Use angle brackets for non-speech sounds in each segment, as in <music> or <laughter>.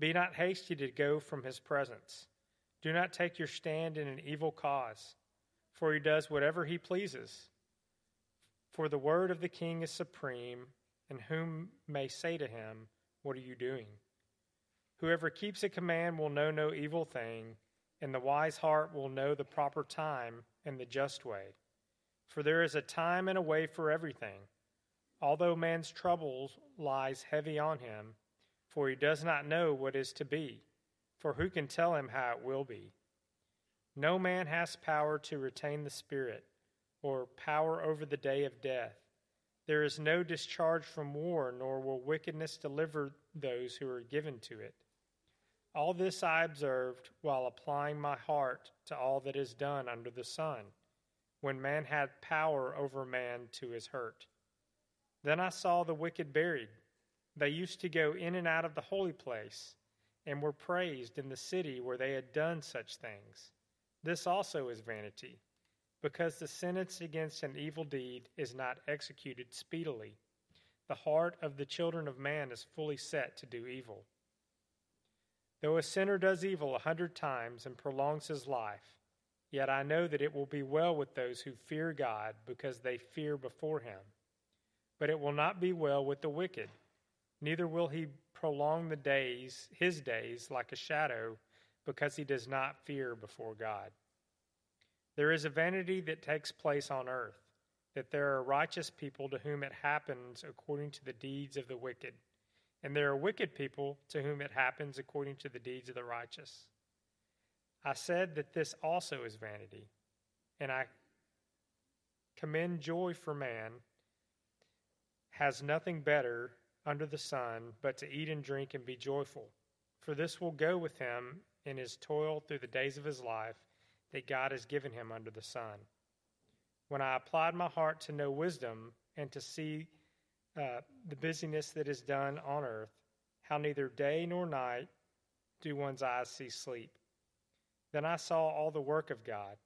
Be not hasty to go from his presence. Do not take your stand in an evil cause, for he does whatever he pleases. For the word of the king is supreme, and whom may say to him, What are you doing? Whoever keeps a command will know no evil thing, and the wise heart will know the proper time and the just way. For there is a time and a way for everything. Although man's troubles lies heavy on him, for he does not know what is to be, for who can tell him how it will be? No man has power to retain the Spirit, or power over the day of death. There is no discharge from war, nor will wickedness deliver those who are given to it. All this I observed while applying my heart to all that is done under the sun, when man had power over man to his hurt. Then I saw the wicked buried they used to go in and out of the holy place and were praised in the city where they had done such things. This also is vanity, because the sentence against an evil deed is not executed speedily. The heart of the children of man is fully set to do evil. Though a sinner does evil a hundred times and prolongs his life, yet I know that it will be well with those who fear God because they fear before him. But it will not be well with the wicked neither will he prolong the days, his days, like a shadow, because he does not fear before God. There is a vanity that takes place on earth, that there are righteous people to whom it happens according to the deeds of the wicked, and there are wicked people to whom it happens according to the deeds of the righteous. I said that this also is vanity, and I commend joy for man has nothing better under the sun, but to eat and drink and be joyful. For this will go with him in his toil through the days of his life that God has given him under the sun. When I applied my heart to know wisdom and to see uh, the busyness that is done on earth, how neither day nor night do one's eyes see sleep. Then I saw all the work of God,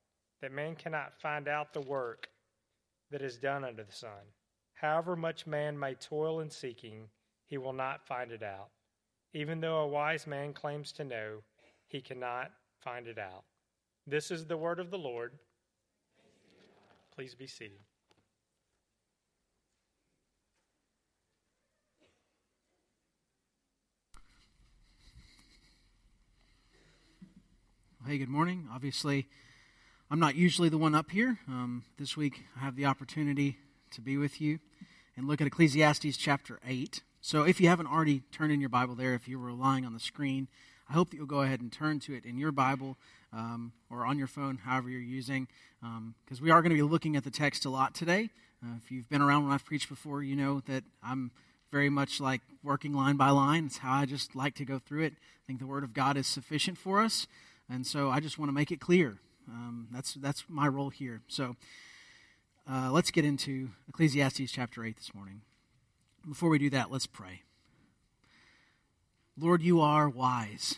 that man cannot find out the work that is done under the sun. However much man may toil in seeking, he will not find it out. Even though a wise man claims to know, he cannot find it out. This is the word of the Lord. Please be seated. Hey, good morning. Obviously, I'm not usually the one up here. Um, this week, I have the opportunity to be with you and look at Ecclesiastes chapter 8. So if you haven't already turned in your Bible there, if you're relying on the screen, I hope that you'll go ahead and turn to it in your Bible um, or on your phone, however you're using, because um, we are going to be looking at the text a lot today. Uh, if you've been around when I've preached before, you know that I'm very much like working line by line. It's how I just like to go through it. I think the Word of God is sufficient for us, and so I just want to make it clear. Um, that's that's my role here. So uh, let's get into Ecclesiastes chapter 8 this morning. Before we do that, let's pray. Lord, you are wise.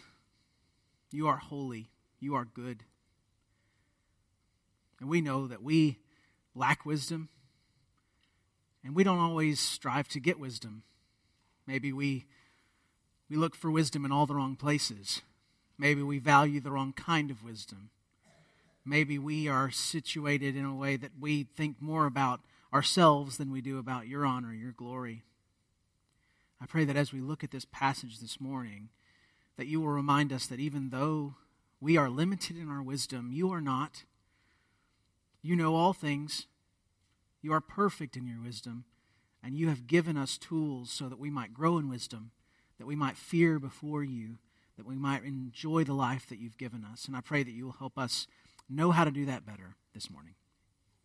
You are holy. You are good. And we know that we lack wisdom, and we don't always strive to get wisdom. Maybe we, we look for wisdom in all the wrong places. Maybe we value the wrong kind of wisdom maybe we are situated in a way that we think more about ourselves than we do about your honor, your glory. I pray that as we look at this passage this morning, that you will remind us that even though we are limited in our wisdom, you are not. You know all things. You are perfect in your wisdom, and you have given us tools so that we might grow in wisdom, that we might fear before you, that we might enjoy the life that you've given us. And I pray that you will help us know how to do that better this morning.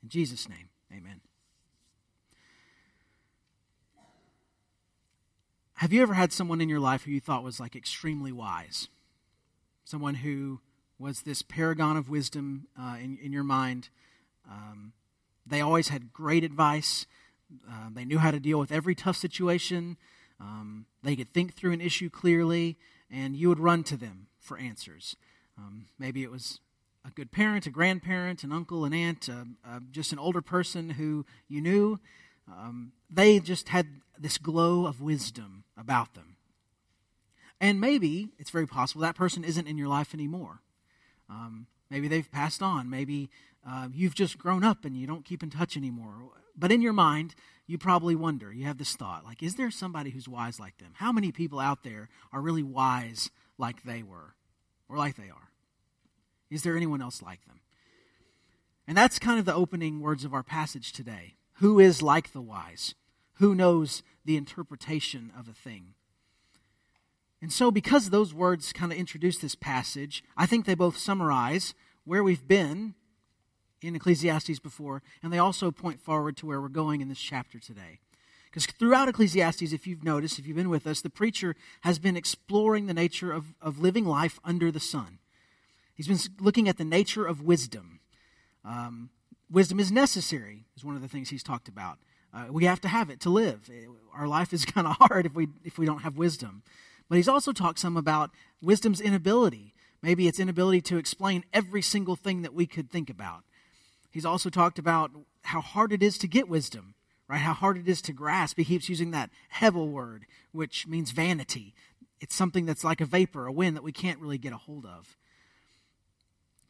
In Jesus' name, amen. Have you ever had someone in your life who you thought was like extremely wise? Someone who was this paragon of wisdom uh, in, in your mind. Um, they always had great advice. Uh, they knew how to deal with every tough situation. Um, they could think through an issue clearly, and you would run to them for answers. Um, maybe it was a good parent, a grandparent, an uncle, an aunt, uh, uh, just an older person who you knew. Um, they just had this glow of wisdom about them. And maybe it's very possible that person isn't in your life anymore. Um, maybe they've passed on. Maybe uh, you've just grown up and you don't keep in touch anymore. But in your mind, you probably wonder, you have this thought, like, is there somebody who's wise like them? How many people out there are really wise like they were or like they are? Is there anyone else like them? And that's kind of the opening words of our passage today. Who is like the wise? Who knows the interpretation of a thing? And so, because those words kind of introduce this passage, I think they both summarize where we've been in Ecclesiastes before, and they also point forward to where we're going in this chapter today. Because throughout Ecclesiastes, if you've noticed, if you've been with us, the preacher has been exploring the nature of, of living life under the sun. He's been looking at the nature of wisdom. Um, wisdom is necessary, is one of the things he's talked about. Uh, we have to have it to live. Our life is <laughs> kind of hard if we, if we don't have wisdom. But he's also talked some about wisdom's inability. Maybe its inability to explain every single thing that we could think about. He's also talked about how hard it is to get wisdom, right? How hard it is to grasp. He keeps using that hevel word, which means vanity. It's something that's like a vapor, a wind that we can't really get a hold of.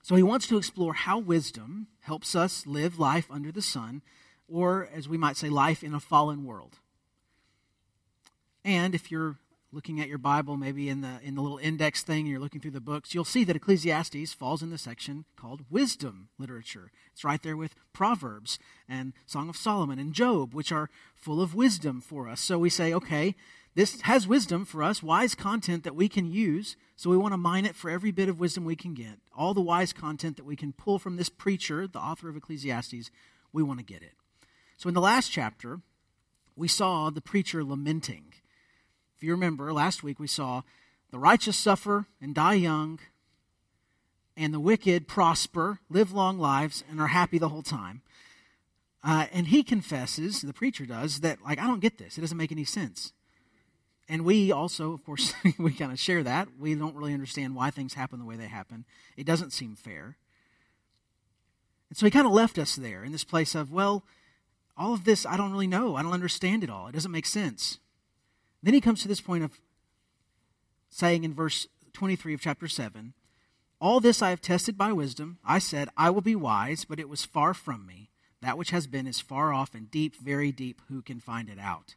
So he wants to explore how wisdom helps us live life under the sun, or as we might say, life in a fallen world. And if you're looking at your Bible, maybe in the in the little index thing, you're looking through the books, you'll see that Ecclesiastes falls in the section called wisdom literature. It's right there with Proverbs and Song of Solomon and Job, which are full of wisdom for us. So we say, okay, this has wisdom for us, wise content that we can use. So we want to mine it for every bit of wisdom we can get. All the wise content that we can pull from this preacher, the author of Ecclesiastes, we want to get it. So in the last chapter, we saw the preacher lamenting if you remember, last week we saw the righteous suffer and die young, and the wicked prosper, live long lives, and are happy the whole time. Uh, and he confesses, the preacher does, that, like, I don't get this. It doesn't make any sense. And we also, of course, <laughs> we kind of share that. We don't really understand why things happen the way they happen. It doesn't seem fair. And so he kind of left us there in this place of, well, all of this, I don't really know. I don't understand it all. It doesn't make sense. Then he comes to this point of saying in verse 23 of chapter 7 All this I have tested by wisdom. I said, I will be wise, but it was far from me. That which has been is far off and deep, very deep. Who can find it out?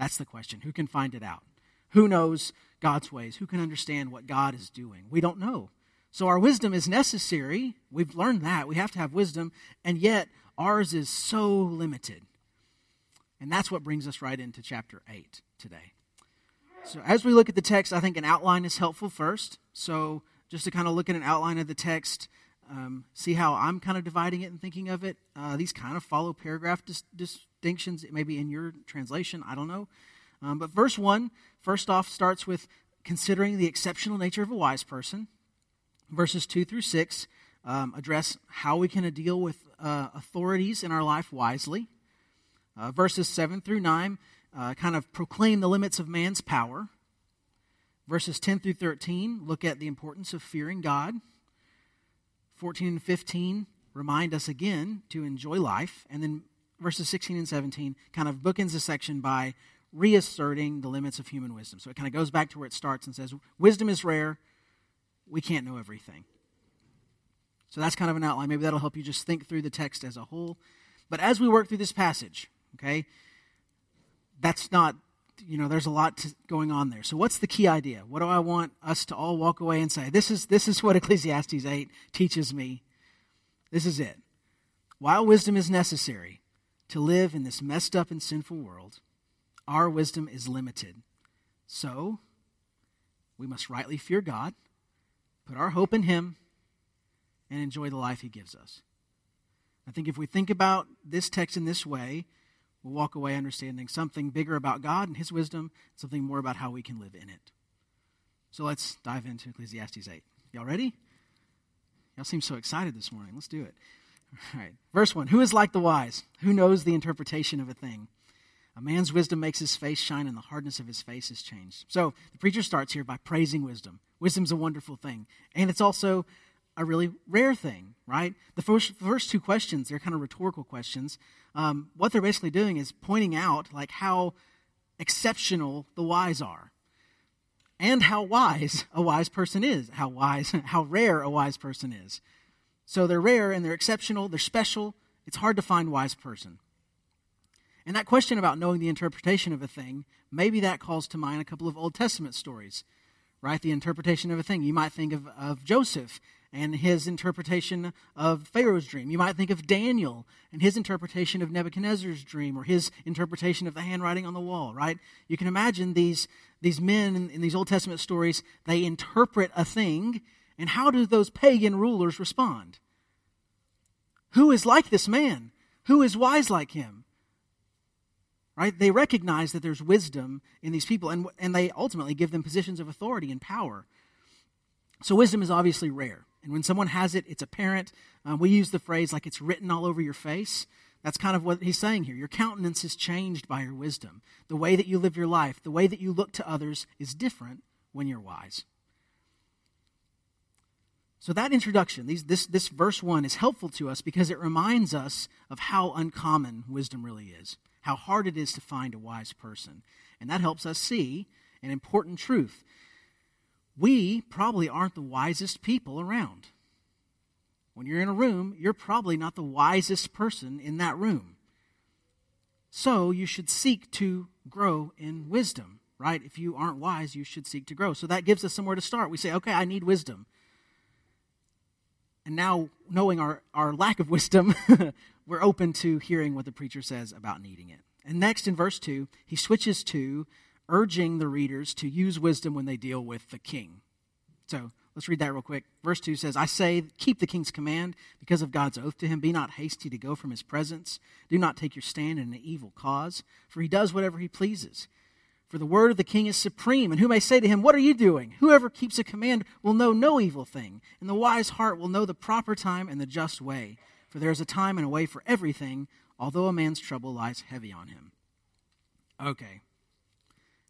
That's the question. Who can find it out? Who knows God's ways? Who can understand what God is doing? We don't know. So our wisdom is necessary. We've learned that. We have to have wisdom, and yet ours is so limited. And that's what brings us right into chapter 8 today. So, as we look at the text, I think an outline is helpful first. So, just to kind of look at an outline of the text, um, see how I'm kind of dividing it and thinking of it. Uh, these kind of follow paragraph dis- distinctions, maybe in your translation, I don't know. Um, but verse 1, first off, starts with considering the exceptional nature of a wise person. Verses 2 through 6 um, address how we can deal with uh, authorities in our life wisely. Uh, verses 7 through 9 uh, kind of proclaim the limits of man's power. Verses 10 through 13 look at the importance of fearing God. 14 and 15 remind us again to enjoy life. And then verses 16 and 17 kind of bookends the section by reasserting the limits of human wisdom. So it kind of goes back to where it starts and says, Wisdom is rare. We can't know everything. So that's kind of an outline. Maybe that'll help you just think through the text as a whole. But as we work through this passage, Okay? That's not, you know, there's a lot to, going on there. So what's the key idea? What do I want us to all walk away and say? This is, this is what <laughs> Ecclesiastes 8 teaches me. This is it. While wisdom is necessary to live in this messed up and sinful world, our wisdom is limited. So, we must rightly fear God, put our hope in Him, and enjoy the life He gives us. I think if we think about this text in this way, we'll walk away understanding something bigger about God and His wisdom, something more about how we can live in it. So let's dive into Ecclesiastes 8. Y'all ready? Y'all seem so excited this morning. Let's do it. All right. Verse 1 Who is like the wise? Who knows the interpretation of a thing? A man's wisdom makes his face shine, and the hardness of his face is changed. So the preacher starts here by praising wisdom. Wisdom's a wonderful thing. And it's also a really rare thing, right? The first, first two questions, they're kind of rhetorical questions um, what they're basically doing is pointing out like how exceptional the wise are. and how wise a wise person is, how wise, <laughs> how rare a wise person is. So they're rare and they're exceptional, they're special. It's hard to find wise person. And that question about knowing the interpretation of a thing, maybe that calls to mind a couple of Old Testament stories, right? The interpretation of a thing. You might think of, of Joseph and his interpretation of Pharaoh's dream. You might think of Daniel and his interpretation of Nebuchadnezzar's dream or his interpretation of the handwriting on the wall, right? You can imagine these, these men in, in these Old Testament stories, they interpret a thing, and how do those pagan rulers respond? Who is like this man? Who is wise like him? Right? They recognize that there's wisdom in these people, and, and they ultimately give them positions of authority and power. So, wisdom is obviously rare. And when someone has it, it's apparent. Um, we use the phrase like it's written all over your face. That's kind of what he's saying here. Your countenance is changed by your wisdom. The way that you live your life, the way that you look to others is different when you're wise. So, that introduction, these, this, this verse 1, is helpful to us because it reminds us of how uncommon wisdom really is, how hard it is to find a wise person. And that helps us see an important truth we probably aren't the wisest people around. When you're in a room, you're probably not the wisest person in that room. So you should seek to grow in wisdom, right? If you aren't wise, you should seek to grow. So that gives us somewhere to start. We say, okay, I need wisdom. And now, knowing our, our lack of wisdom, <laughs> we're open to hearing what the preacher says about needing it. And next, in verse 2, he switches to urging the readers to use wisdom when they deal with the king. So let's read that real quick. Verse 2 says, I say, keep the king's command because of God's oath to him. Be not hasty to go from his presence. Do not take your stand in an evil cause, for he does whatever he pleases. For the word of the king is supreme, and who may say to him, What are you doing? Whoever keeps a command will know no evil thing, and the wise heart will know the proper time and the just way. For there is a time and a way for everything, although a man's trouble lies heavy on him. Okay,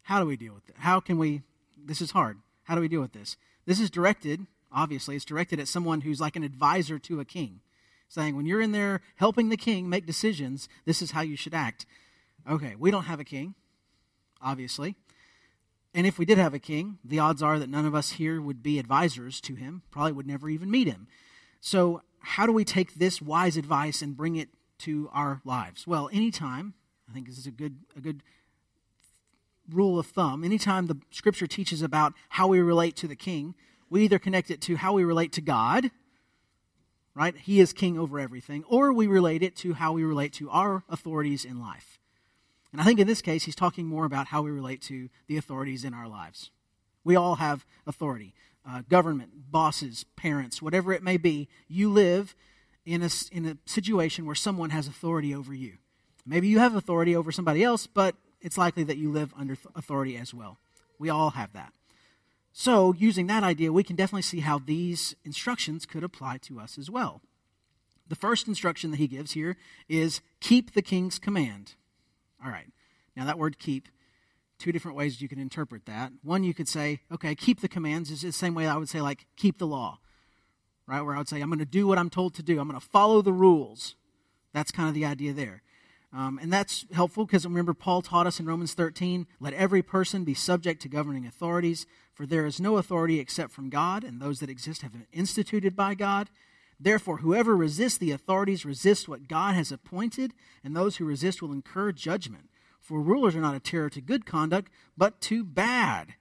how do we deal with it? How can we? This is hard. How do we deal with this? This is directed, obviously, it's directed at someone who's like an advisor to a king, saying, when you're in there helping the king make decisions, this is how you should act. Okay, we don't have a king, obviously. And if we did have a king, the odds are that none of us here would be advisors to him, probably would never even meet him. So, how do we take this wise advice and bring it to our lives? Well, anytime, I think this is a good, a good rule of thumb. Anytime the scripture teaches about how we relate to the king, we either connect it to how we relate to God, right? He is king over everything, or we relate it to how we relate to our authorities in life. And I think in this case, he's talking more about how we relate to the authorities in our lives. We all have authority uh, government, bosses, parents, whatever it may be. You live in a, in a situation where someone has authority over you. Maybe you have authority over somebody else, but it's likely that you live under authority as well. We all have that. So, using that idea, we can definitely see how these instructions could apply to us as well. The first instruction that he gives here is keep the king's command. All right. Now, that word keep, two different ways you can interpret that. One, you could say, okay, keep the commands is the same way I would say, like, keep the law, right? Where I would say, I'm going to do what I'm told to do, I'm going to follow the rules. That's kind of the idea there. Um, and that's helpful because remember, Paul taught us in Romans 13 let every person be subject to governing authorities, for there is no authority except from God, and those that exist have been instituted by God. Therefore, whoever resists the authorities resists what God has appointed, and those who resist will incur judgment. For rulers are not a terror to good conduct, but to bad.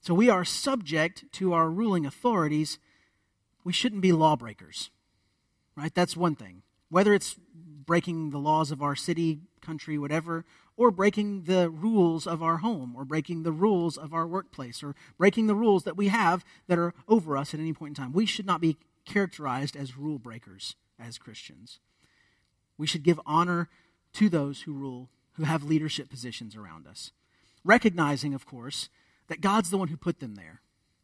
So we are subject to our ruling authorities. We shouldn't be lawbreakers, right? That's one thing. Whether it's breaking the laws of our city, country, whatever, or breaking the rules of our home, or breaking the rules of our workplace, or breaking the rules that we have that are over us at any point in time. We should not be characterized as rule breakers as Christians. We should give honor to those who rule, who have leadership positions around us. Recognizing, of course, that God's the one who put them there.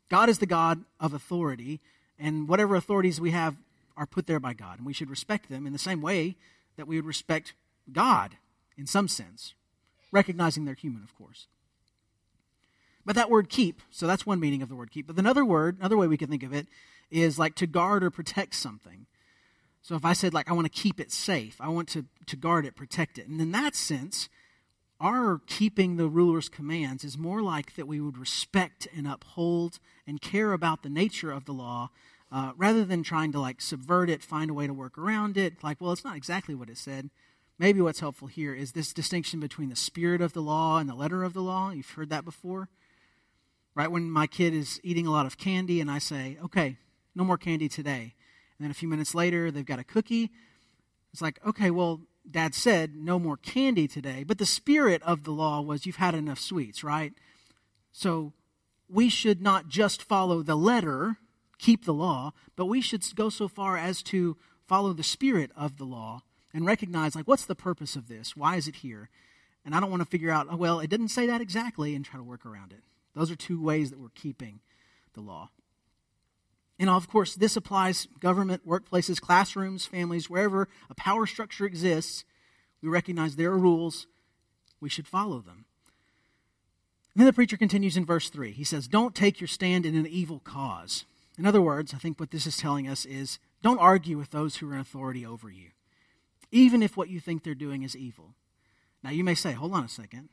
God is the God of authority, and whatever authorities we have are put there by God, and we should respect them in the same way that we would respect God in some sense, recognizing they're human, of course. But that word keep, so that's one meaning of the word keep. But another word, another way we can think of it, is like to guard or protect something. So if I said, like, I want to keep it safe, I want to, to guard it, protect it. And in that sense, our keeping the ruler's commands is more like that we would respect and uphold and care about the nature of the law uh, rather than trying to like subvert it, find a way to work around it. Like, well, it's not exactly what it said. Maybe what's helpful here is this distinction between the spirit of the law and the letter of the law. You've heard that before. Right when my kid is eating a lot of candy and I say, okay, no more candy today. And then a few minutes later, they've got a cookie. It's like, okay, well, dad said no more candy today, but the spirit of the law was you've had enough sweets, right? So we should not just follow the letter, keep the law, but we should go so far as to follow the spirit of the law and recognize, like, what's the purpose of this? Why is it here? And I don't want to figure out, oh, well, it didn't say that exactly and try to work around it. Those are two ways that we're keeping the law. And of course, this applies government, workplaces, classrooms, families, wherever a power structure exists. We recognize there are rules. We should follow them. And then the preacher continues in verse 3. He says, Don't take your stand in an evil cause. In other words, I think what this is telling us is don't argue with those who are in authority over you, even if what you think they're doing is evil. Now, you may say, hold on a second.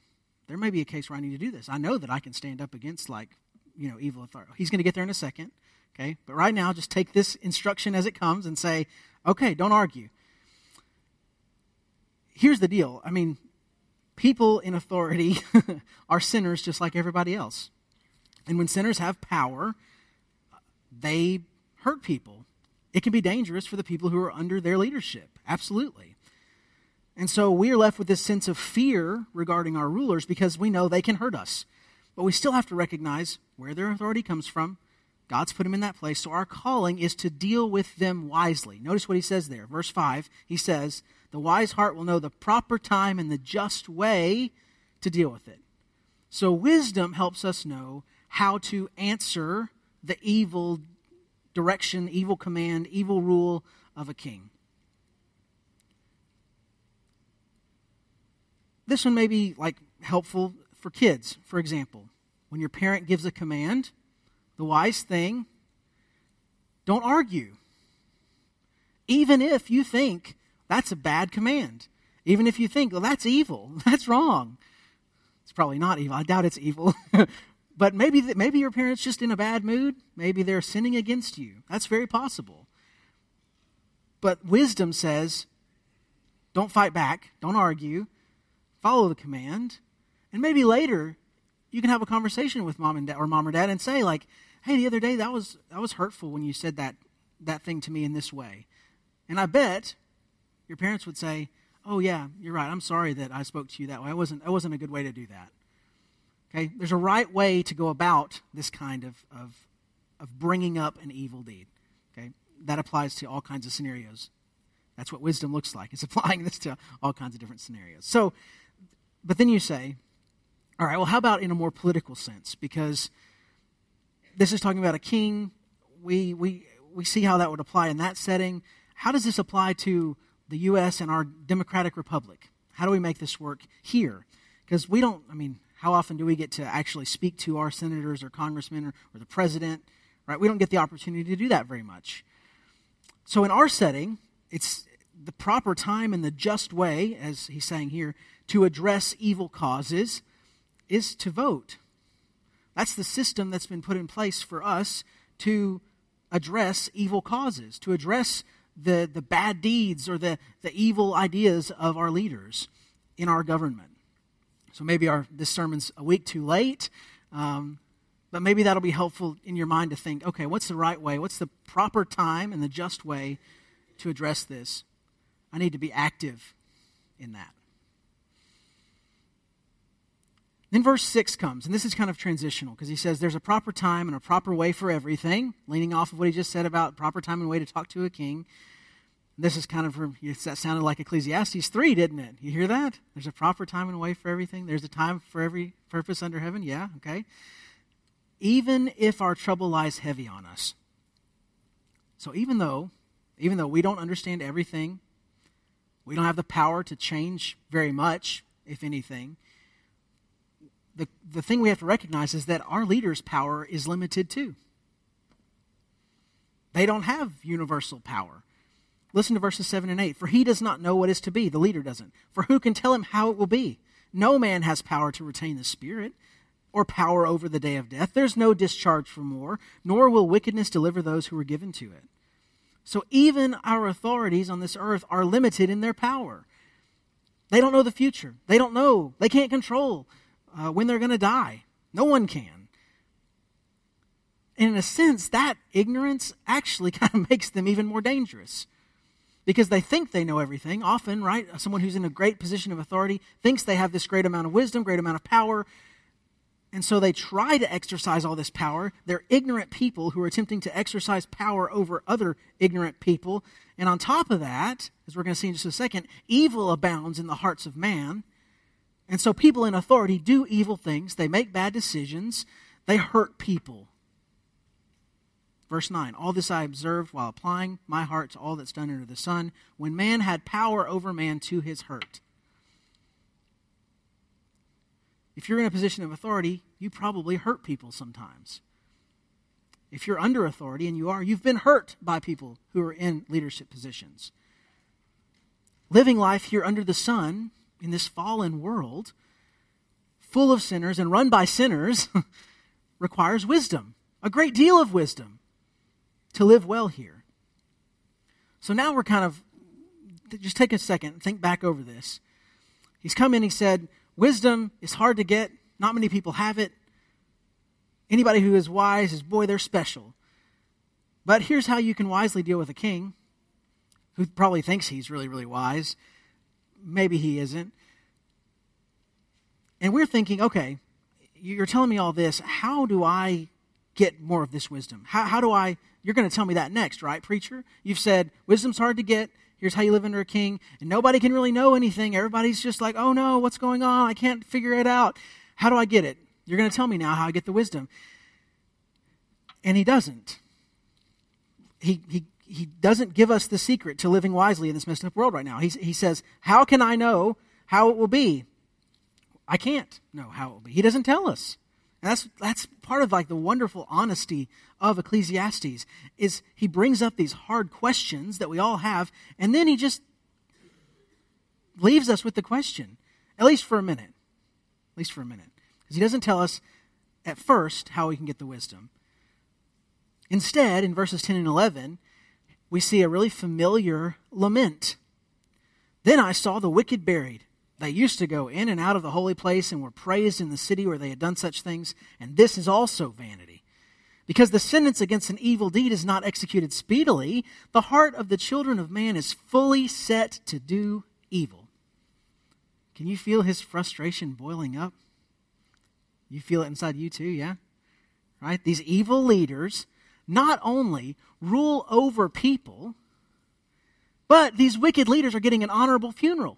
There may be a case where I need to do this. I know that I can stand up against, like, you know, evil authority. He's going to get there in a second. Okay? But right now, just take this instruction as it comes and say, okay, don't argue. Here's the deal. I mean, people in authority <laughs> are sinners just like everybody else. And when sinners have power, they hurt people. It can be dangerous for the people who are under their leadership. Absolutely. And so we are left with this sense of fear regarding our rulers because we know they can hurt us. But we still have to recognize where their authority comes from God's put him in that place. So our calling is to deal with them wisely. Notice what he says there. Verse 5, he says, The wise heart will know the proper time and the just way to deal with it. So wisdom helps us know how to answer the evil direction, evil command, evil rule of a king. This one may be like helpful for kids, for example. When your parent gives a command, the wise thing, don't argue. Even if you think that's a bad command. Even if you think, well, that's evil, <laughs> that's wrong. It's probably not evil. I doubt it's evil. <laughs> but maybe, maybe your parents just in a bad mood. Maybe they're sinning against you. That's very possible. But wisdom says, don't fight back, don't argue, follow the command. And maybe later you can have a conversation with mom and dad or mom or dad and say like, hey, the other day that was that was hurtful when you said that that thing to me in this way. And I bet your parents would say, "Oh yeah, you're right. I'm sorry that I spoke to you that way. I wasn't that wasn't a good way to do that." Okay? There's a right way to go about this kind of of of bringing up an evil deed. Okay? That applies to all kinds of scenarios. That's what wisdom looks like. It's <laughs> applying this to all kinds of different scenarios. So, but then you say, all right, well, how about in a more political sense? Because this is talking about a king. We, we, we see how that would apply in that setting. How does this apply to the U.S. and our democratic republic? How do we make this work here? Because we don't, I mean, how often do we get to actually speak to our senators or congressmen or, or the president? Right? We don't get the opportunity to do that very much. So in our setting, it's the proper time and the just way, as he's saying here, to address evil causes is to vote. That's the system that's been put in place for us to address evil causes, to address the, the bad deeds or the, the evil ideas of our leaders in our government. So maybe our, this sermon's a week too late, um, but maybe that'll be helpful in your mind to think okay, what's the right way? What's the proper time and the just way to address this? I need to be active in that. Then verse 6 comes, and this is kind of transitional because he says there's a proper time and a proper way for everything, leaning off of what he just said about proper time and way to talk to a king. This is kind of, that sounded like Ecclesiastes 3, didn't it? You hear that? There's a proper time and way for everything. There's a time for every purpose under heaven. Yeah, okay. Even if our trouble lies heavy on us. So even though, even though we don't understand everything, we don't have the power to change very much, if anything, the, the thing we have to recognize is that our leaders' power is limited too. They don't have universal power. Listen to verses 7 and 8. For he does not know what is to be, the leader doesn't. For who can tell him how it will be? No man has power to retain the Spirit or power over the day of death. There's no discharge from war, nor will wickedness deliver those who are given to it. So even our authorities on this earth are limited in their power. They don't know the future. They don't know. They can't control uh, when they're going to die. No one can. And in a sense, that ignorance actually <laughs> kind of makes them even more dangerous because they think they know everything. Often, right? Someone who's in a great position of authority thinks they have this great amount of wisdom, great amount of power. And so they try to exercise all this power. They're ignorant people who are attempting to exercise power over other ignorant people. And on top of that, as we're going to see in just a second, evil abounds in the hearts of man. And so people in authority do evil things, they make bad decisions, they hurt people. Verse 9 All this I observed while applying my heart to all that's done under the sun, when man had power over man to his hurt. If you're in a position of authority, you probably hurt people sometimes. If you're under authority, and you are, you've been hurt by people who are in leadership positions. Living life here under the sun in this fallen world, full of sinners and run by sinners, <laughs> requires wisdom, a great deal of wisdom to live well here. So now we're kind of, just take a second think back over this. He's come in, he said, Wisdom is hard to get, not many people have it. Anybody who is wise is, boy, they're special. But here's how you can wisely deal with a king who probably thinks he's really, really wise. Maybe he isn't. And we're thinking, okay, you're telling me all this. How do I get more of this wisdom? How, how do I you're going to tell me that next, right, preacher? You've said wisdom's hard to get. Here's how you live under a king. And nobody can really know anything. Everybody's just like, oh no, what's going on? I can't figure it out. How do I get it? You're going to tell me now how I get the wisdom. And he doesn't. He, he, he doesn't give us the secret to living wisely in this messed up world right now. He's, he says, How can I know how it will be? I can't know how it will be. He doesn't tell us. And that's, that's part of like the wonderful honesty of Ecclesiastes is he brings up these hard questions that we all have, and then he just leaves us with the question, at least for a minute. At least for a minute. Because he doesn't tell us at first how we can get the wisdom. Instead, in verses 10 and 11, we see a really familiar lament. Then I saw the wicked buried they used to go in and out of the holy place and were praised in the city where they had done such things, and this is also vanity. Because the sentence against an evil deed is not executed speedily, the heart of the children of man is fully set to do evil. Can you feel his frustration boiling up? You feel it inside you too, yeah? Right? These evil leaders not only rule over people, but these wicked leaders are getting an honorable funeral.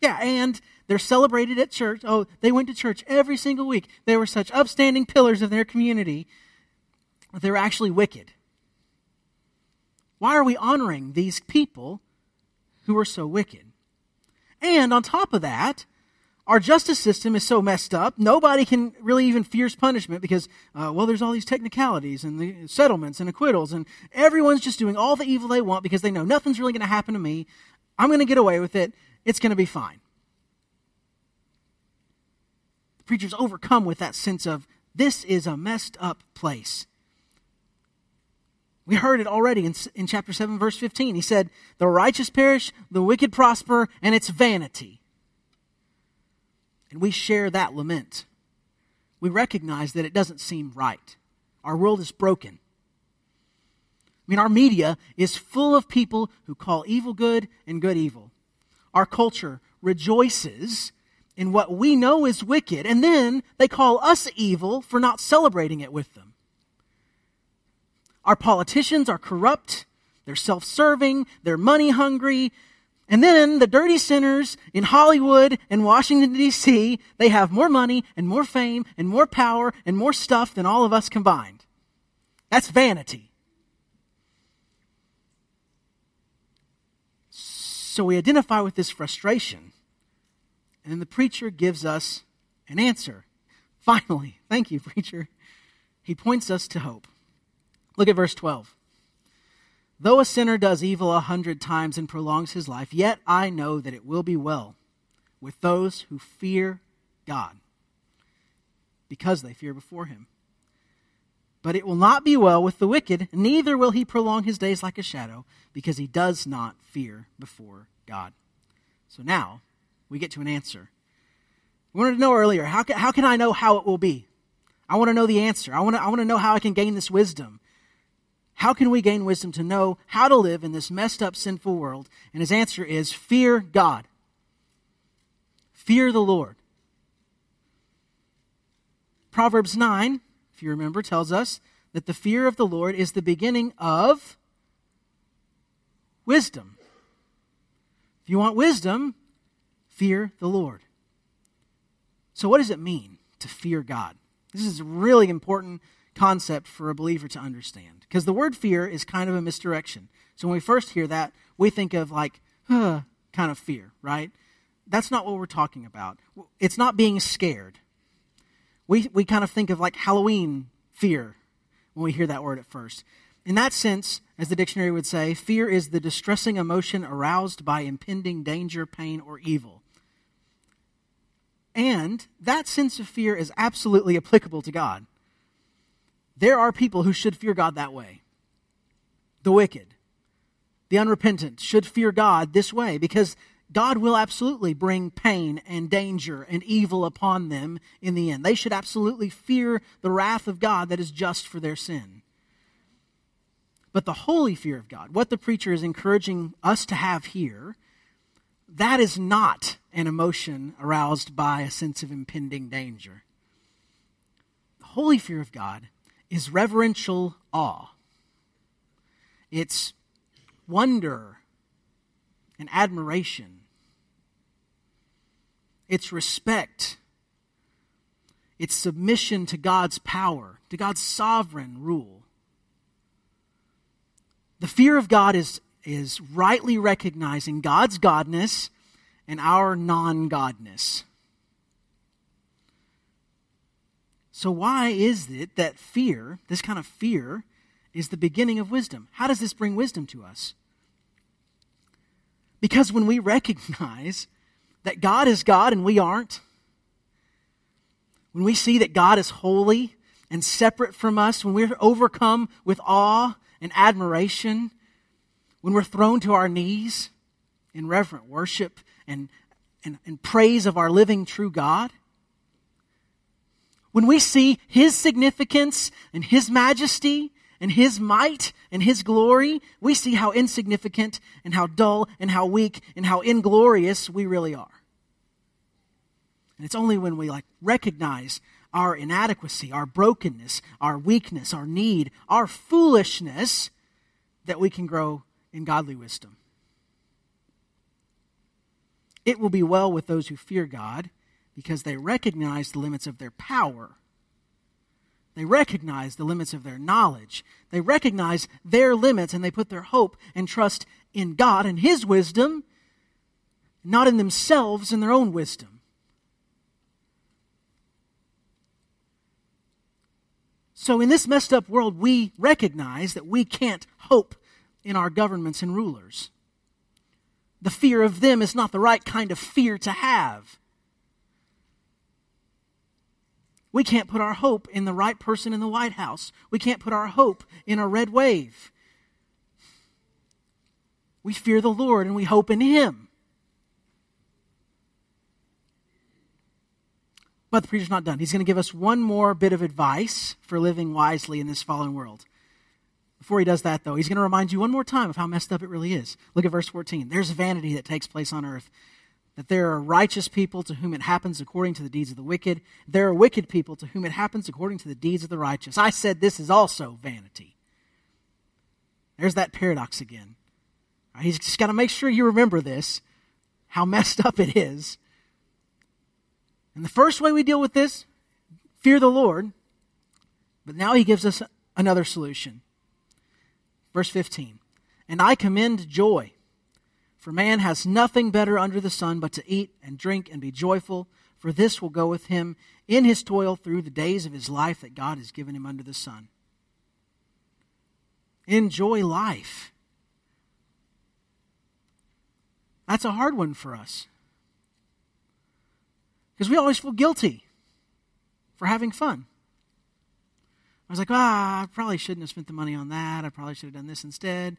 Yeah, and they're celebrated at church. Oh, they went to church every single week. They were such upstanding pillars of their community. They're actually wicked. Why are we honoring these people who are so wicked? And on top of that, our justice system is so messed up, nobody can really even fears punishment because, uh, well, there's all these technicalities and the settlements and acquittals, and everyone's just doing all the evil they want because they know nothing's really going to happen to me. I'm going to get away with it. It's going to be fine. The preacher's overcome with that sense of this is a messed up place. We heard it already in, in chapter 7, verse 15. He said, The righteous perish, the wicked prosper, and it's vanity. And we share that lament. We recognize that it doesn't seem right. Our world is broken. I mean, our media is full of people who call evil good and good evil our culture rejoices in what we know is wicked, and then they call us evil for not celebrating it with them. Our politicians are corrupt, they're self serving, they're money hungry. And then the dirty sinners in Hollywood and Washington, D.C., they have more money and more fame and more power and more stuff than all of us combined. That's vanity. So we identify with this frustration. And then the preacher gives us an answer. Finally, thank you, preacher. He points us to hope. Look at verse 12. Though a sinner does evil a hundred times and prolongs his life, yet I know that it will be well with those who fear God, because they fear before him. But it will not be well with the wicked, neither will he prolong his days like a shadow, because he does not fear before God. So now we get to an answer. We wanted to know earlier how can, how can I know how it will be? I want to know the answer. I want to, I want to know how I can gain this wisdom. How can we gain wisdom to know how to live in this messed up, sinful world? And his answer is fear God. Fear the Lord. Proverbs 9, if you remember, tells us that the fear of the Lord is the beginning of wisdom. If you want wisdom, fear the Lord. So, what does it mean to fear God? This is really important concept for a believer to understand because the word fear is kind of a misdirection. So, when we first hear that, we think of like, huh, kind of fear, right? That's not what we're talking about. It's not being scared. We, we kind of think of like Halloween fear when we hear that word at first. In that sense, as the dictionary would say, fear is the distressing emotion aroused by impending danger, pain, or evil. And that sense of fear is absolutely applicable to God. There are people who should fear God that way. The wicked, the unrepentant should fear God this way because God will absolutely bring pain and danger and evil upon them in the end. They should absolutely fear the wrath of God that is just for their sin. But the holy fear of God, what the preacher is encouraging us to have here, that is not an emotion aroused by a sense of impending danger. The holy fear of God is reverential awe. It's wonder and admiration. It's respect. It's submission to God's power, to God's sovereign rule. The fear of God is, is rightly recognizing God's godness and our non godness. So, why is it that fear, this kind of fear, is the beginning of wisdom? How does this bring wisdom to us? Because when we recognize that God is God and we aren't, when we see that God is holy and separate from us, when we're overcome with awe and admiration, when we're thrown to our knees in reverent worship and, and, and praise of our living true God, when we see His significance and His majesty and His might and His glory, we see how insignificant and how dull and how weak and how inglorious we really are. And it's only when we like recognize our inadequacy, our brokenness, our weakness, our need, our foolishness, that we can grow in godly wisdom. It will be well with those who fear God because they recognize the limits of their power. They recognize the limits of their knowledge. They recognize their limits and they put their hope and trust in God and His wisdom, not in themselves and their own wisdom. So, in this messed up world, we recognize that we can't hope in our governments and rulers. The fear of them is not the right kind of fear to have. We can't put our hope in the right person in the White House. We can't put our hope in a red wave. We fear the Lord and we hope in Him. But the preacher's not done. He's going to give us one more bit of advice for living wisely in this fallen world. Before he does that, though, he's going to remind you one more time of how messed up it really is. Look at verse 14. There's vanity that takes place on earth. That there are righteous people to whom it happens according to the deeds of the wicked. There are wicked people to whom it happens according to the deeds of the righteous. I said this is also vanity. There's that paradox again. He's just got to make sure you remember this, how messed up it is. And the first way we deal with this, fear the Lord. But now he gives us another solution. Verse 15 And I commend joy, for man has nothing better under the sun but to eat and drink and be joyful, for this will go with him in his toil through the days of his life that God has given him under the sun. Enjoy life. That's a hard one for us. Because we always feel guilty for having fun. I was like, ah, I probably shouldn't have spent the money on that. I probably should have done this instead.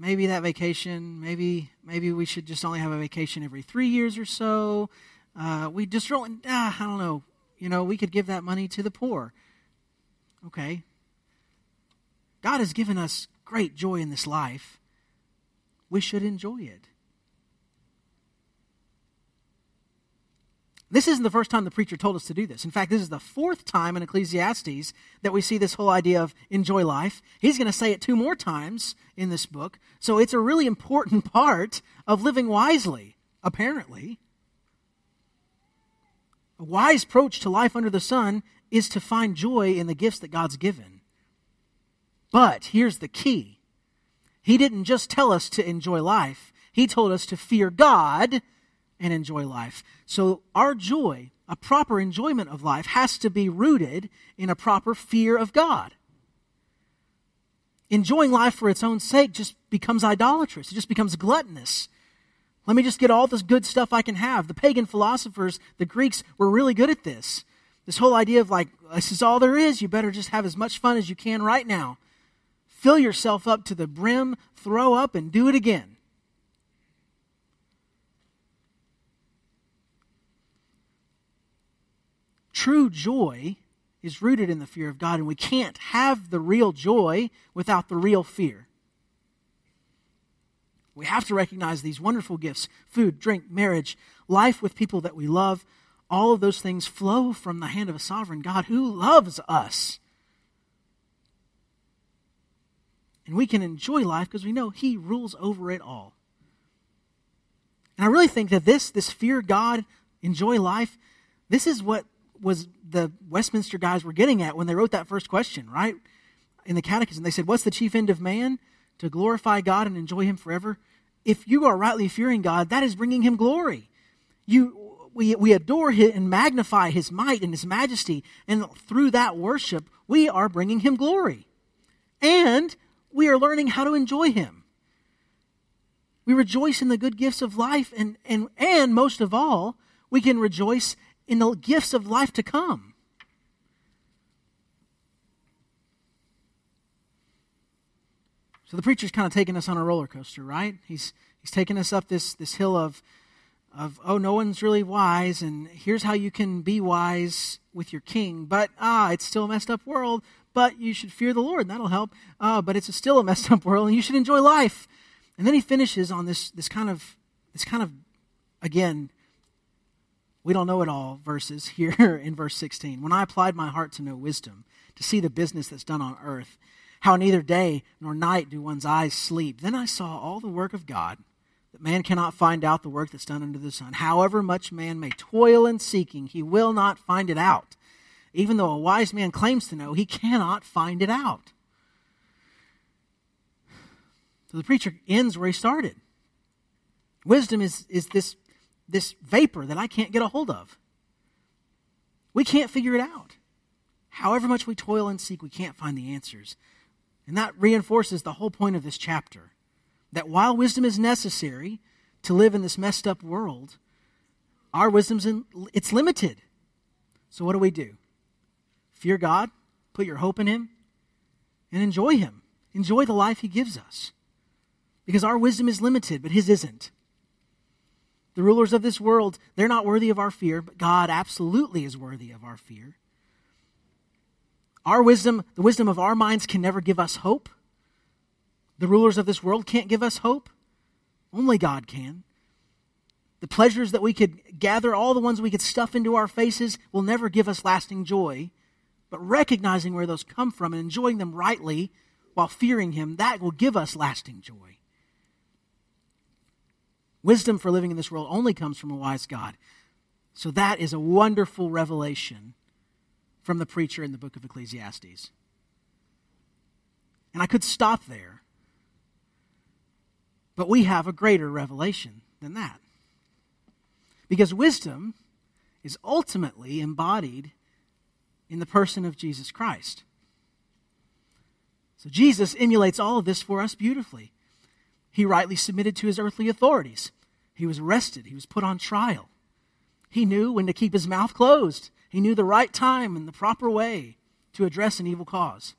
Maybe that vacation, maybe maybe we should just only have a vacation every three years or so. Uh, we just really, ah, I don't know. You know, we could give that money to the poor. Okay. God has given us great joy in this life. We should enjoy it. This isn't the first time the preacher told us to do this. In fact, this is the fourth time in Ecclesiastes that we see this whole idea of enjoy life. He's going to say it two more times in this book. So it's a really important <laughs> part of living wisely, apparently. A wise approach to life under the sun is to find joy in the gifts that God's given. But here's the key He didn't just tell us to enjoy life, He told us to fear God and enjoy life. So, our joy, a proper enjoyment of life, has to be rooted in a proper fear of God. Enjoying life for its own sake just becomes idolatrous, it just becomes gluttonous. Let me just get all this good stuff I can have. The pagan philosophers, the Greeks, were really good at this. This whole idea of like, this is all there is, you better just have as much fun as you can right now. Fill yourself up to the brim, throw up, and do it again. True joy is rooted in the fear of God, and we can't have the real joy without the real fear. We have to recognize these wonderful gifts food, drink, marriage, life with people that we love. All of those things flow from the hand of a sovereign God who loves us. And we can enjoy life because we know He rules over it all. And I really think that this, this fear God, enjoy life, this is what was the Westminster guys were getting at when they wrote that first question, right? In the catechism, they said, What's the chief end of man? To glorify God and enjoy Him forever. If you are rightly fearing God, that is bringing Him glory. You, we, we adore Him and magnify His might and His majesty, and through that worship, we are bringing Him glory. And we are learning how to enjoy Him. We rejoice in the good gifts of life, and, and, and most of all, we can rejoice in the gifts of life to come. So the preacher's kind of taking us on a roller coaster, right? He's he's taking us up this this hill of of oh no one's really wise and here's how you can be wise with your king but ah it's still a messed up world but you should fear the lord and that'll help uh, but it's still a <laughs> messed up world and you should enjoy life and then he finishes on this this kind of this kind of again we don't know it all verses <laughs> here in verse 16. When I applied my heart to know wisdom, to see the business that's done on earth, how neither day nor night do one's eyes sleep, then I saw all the work of God, that man cannot find out the work that's done under the sun. However much man may toil in seeking, he will not find it out. Even though a wise man claims to know, he cannot find it out. So the preacher ends where he started. Wisdom is, is this this vapor that I can't get a hold of. We can't figure it out. However much we toil and seek, we can't find the answers. And that reinforces the whole point of this chapter that while wisdom is necessary to live in this messed up world, our wisdom's in, it's limited. So what do we do? Fear God, put your hope in him, and enjoy him. Enjoy the life he gives us. Because our wisdom is limited, but his isn't. The rulers of this world, they're not worthy of our fear, but God absolutely is worthy of our fear. Our wisdom, the wisdom of our minds, can never give us hope. The rulers of this world can't give us hope. Only God can. The pleasures that we could gather, all the ones we could stuff into our faces, will never give us lasting joy. But recognizing where those come from and enjoying them rightly while fearing Him, that will give us lasting joy. Wisdom for living in this world only comes from a wise God. So that is a wonderful revelation from the preacher in the book of Ecclesiastes. And I could stop there. But we have a greater revelation than that. Because wisdom is ultimately embodied in the person of Jesus Christ. So Jesus emulates all of this for us beautifully. He rightly submitted to his earthly authorities. He was arrested, he was put on trial. He knew when to keep his mouth closed. He knew the right time and the proper way to address an evil cause.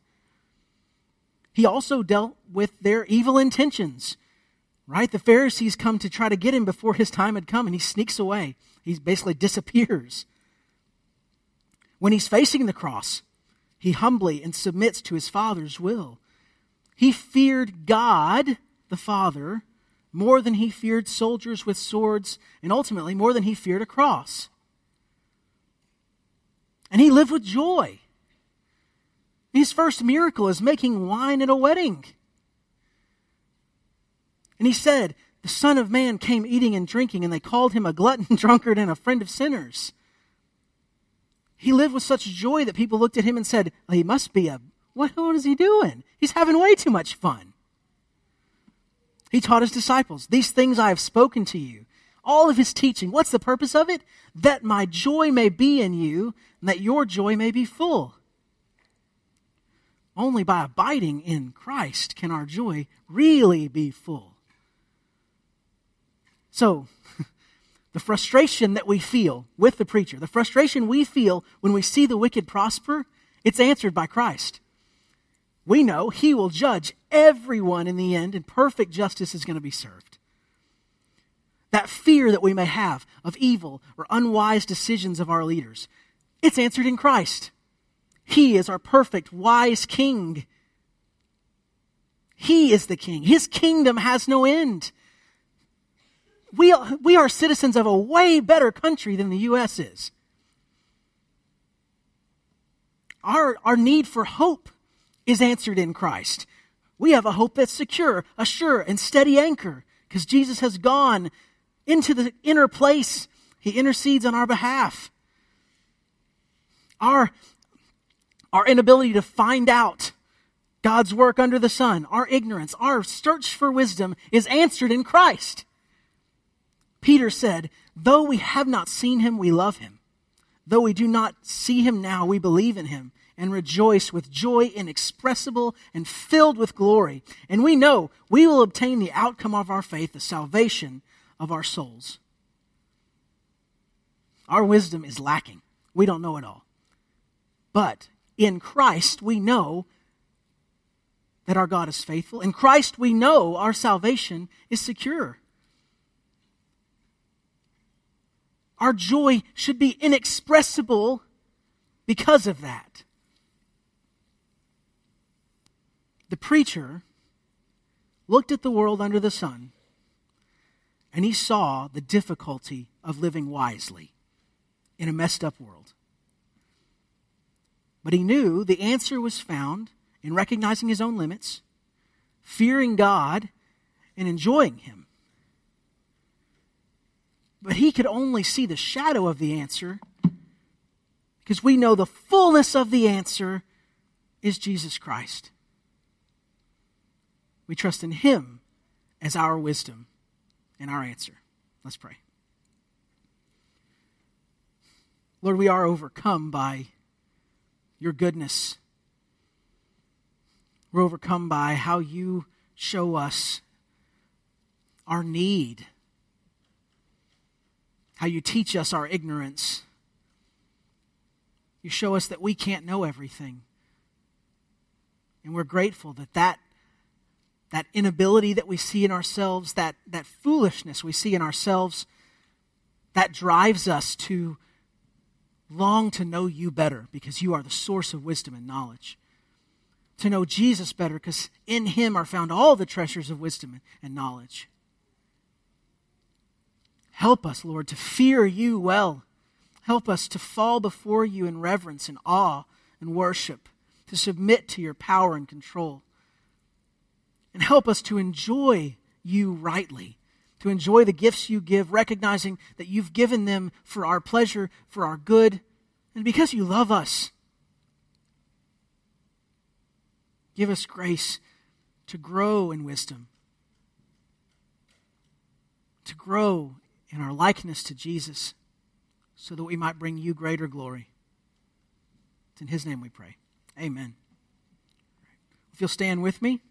He also dealt with their evil intentions. Right? The Pharisees come to try to get him before his time had come, and he sneaks away. He basically disappears. When he's facing the cross, he humbly and submits to his Father's will. He feared God, the Father, more than he feared soldiers with swords, and ultimately more than he feared a cross. And he lived with joy. His first miracle is making wine at a wedding. And he said, The Son of Man came eating and drinking, and they called him a glutton, <laughs> drunkard, and a friend of sinners. He lived with such joy that people looked at him and said, well, He must be a. What, what is he doing? He's having way too much fun. He taught his disciples, These things I have spoken to you. All of his teaching. What's the purpose of it? That my joy may be in you, and that your joy may be full. Only by abiding in Christ can our joy really be full. So, <laughs> the frustration that we feel with the preacher, the frustration we feel when we see the wicked prosper, it's answered by Christ. We know he will judge everyone in the end, and perfect justice is going to be served. That fear that we may have of evil or unwise decisions of our leaders, it's answered in Christ. He is our perfect, wise king. He is the king. His kingdom has no end. We, we are citizens of a way better country than the U.S. is. Our, our need for hope is answered in Christ. We have a hope that's secure, a sure, and steady anchor because Jesus has gone into the inner place. He intercedes on our behalf. Our, our inability to find out God's work under the sun, our ignorance, our search for wisdom is answered in Christ. Peter said, Though we have not seen him, we love him. Though we do not see him now, we believe in him and rejoice with joy inexpressible and filled with glory. And we know we will obtain the outcome of our faith, the salvation of our souls. Our wisdom is lacking. We don't know it all. But in Christ, we know that our God is faithful. In Christ, we know our salvation is secure. Our joy should be inexpressible because of that. The preacher looked at the world under the sun and he saw the difficulty of living wisely in a messed up world. But he knew the answer was found in recognizing his own limits, fearing God, and enjoying Him. But he could only see the shadow of the answer because we know the fullness of the answer is Jesus Christ. We trust in Him as our wisdom and our answer. Let's pray. Lord, we are overcome by your goodness. We're overcome by how you show us our need, how you teach us our ignorance. You show us that we can't know everything. And we're grateful that that that inability that we see in ourselves, that, that foolishness we see in ourselves, that drives us to long to know you better because you are the source of wisdom and knowledge. To know Jesus better because in him are found all the treasures of wisdom and knowledge. Help us, Lord, to fear you well. Help us to fall before you in reverence and awe and worship, to submit to your power and control and help us to enjoy you rightly, to enjoy the gifts you give, recognizing that you've given them for our pleasure, for our good, and because you love us. Give us grace to grow in wisdom, to grow in our likeness to Jesus, so that we might bring you greater glory. It's in His name we pray. Amen. If you'll stand with me.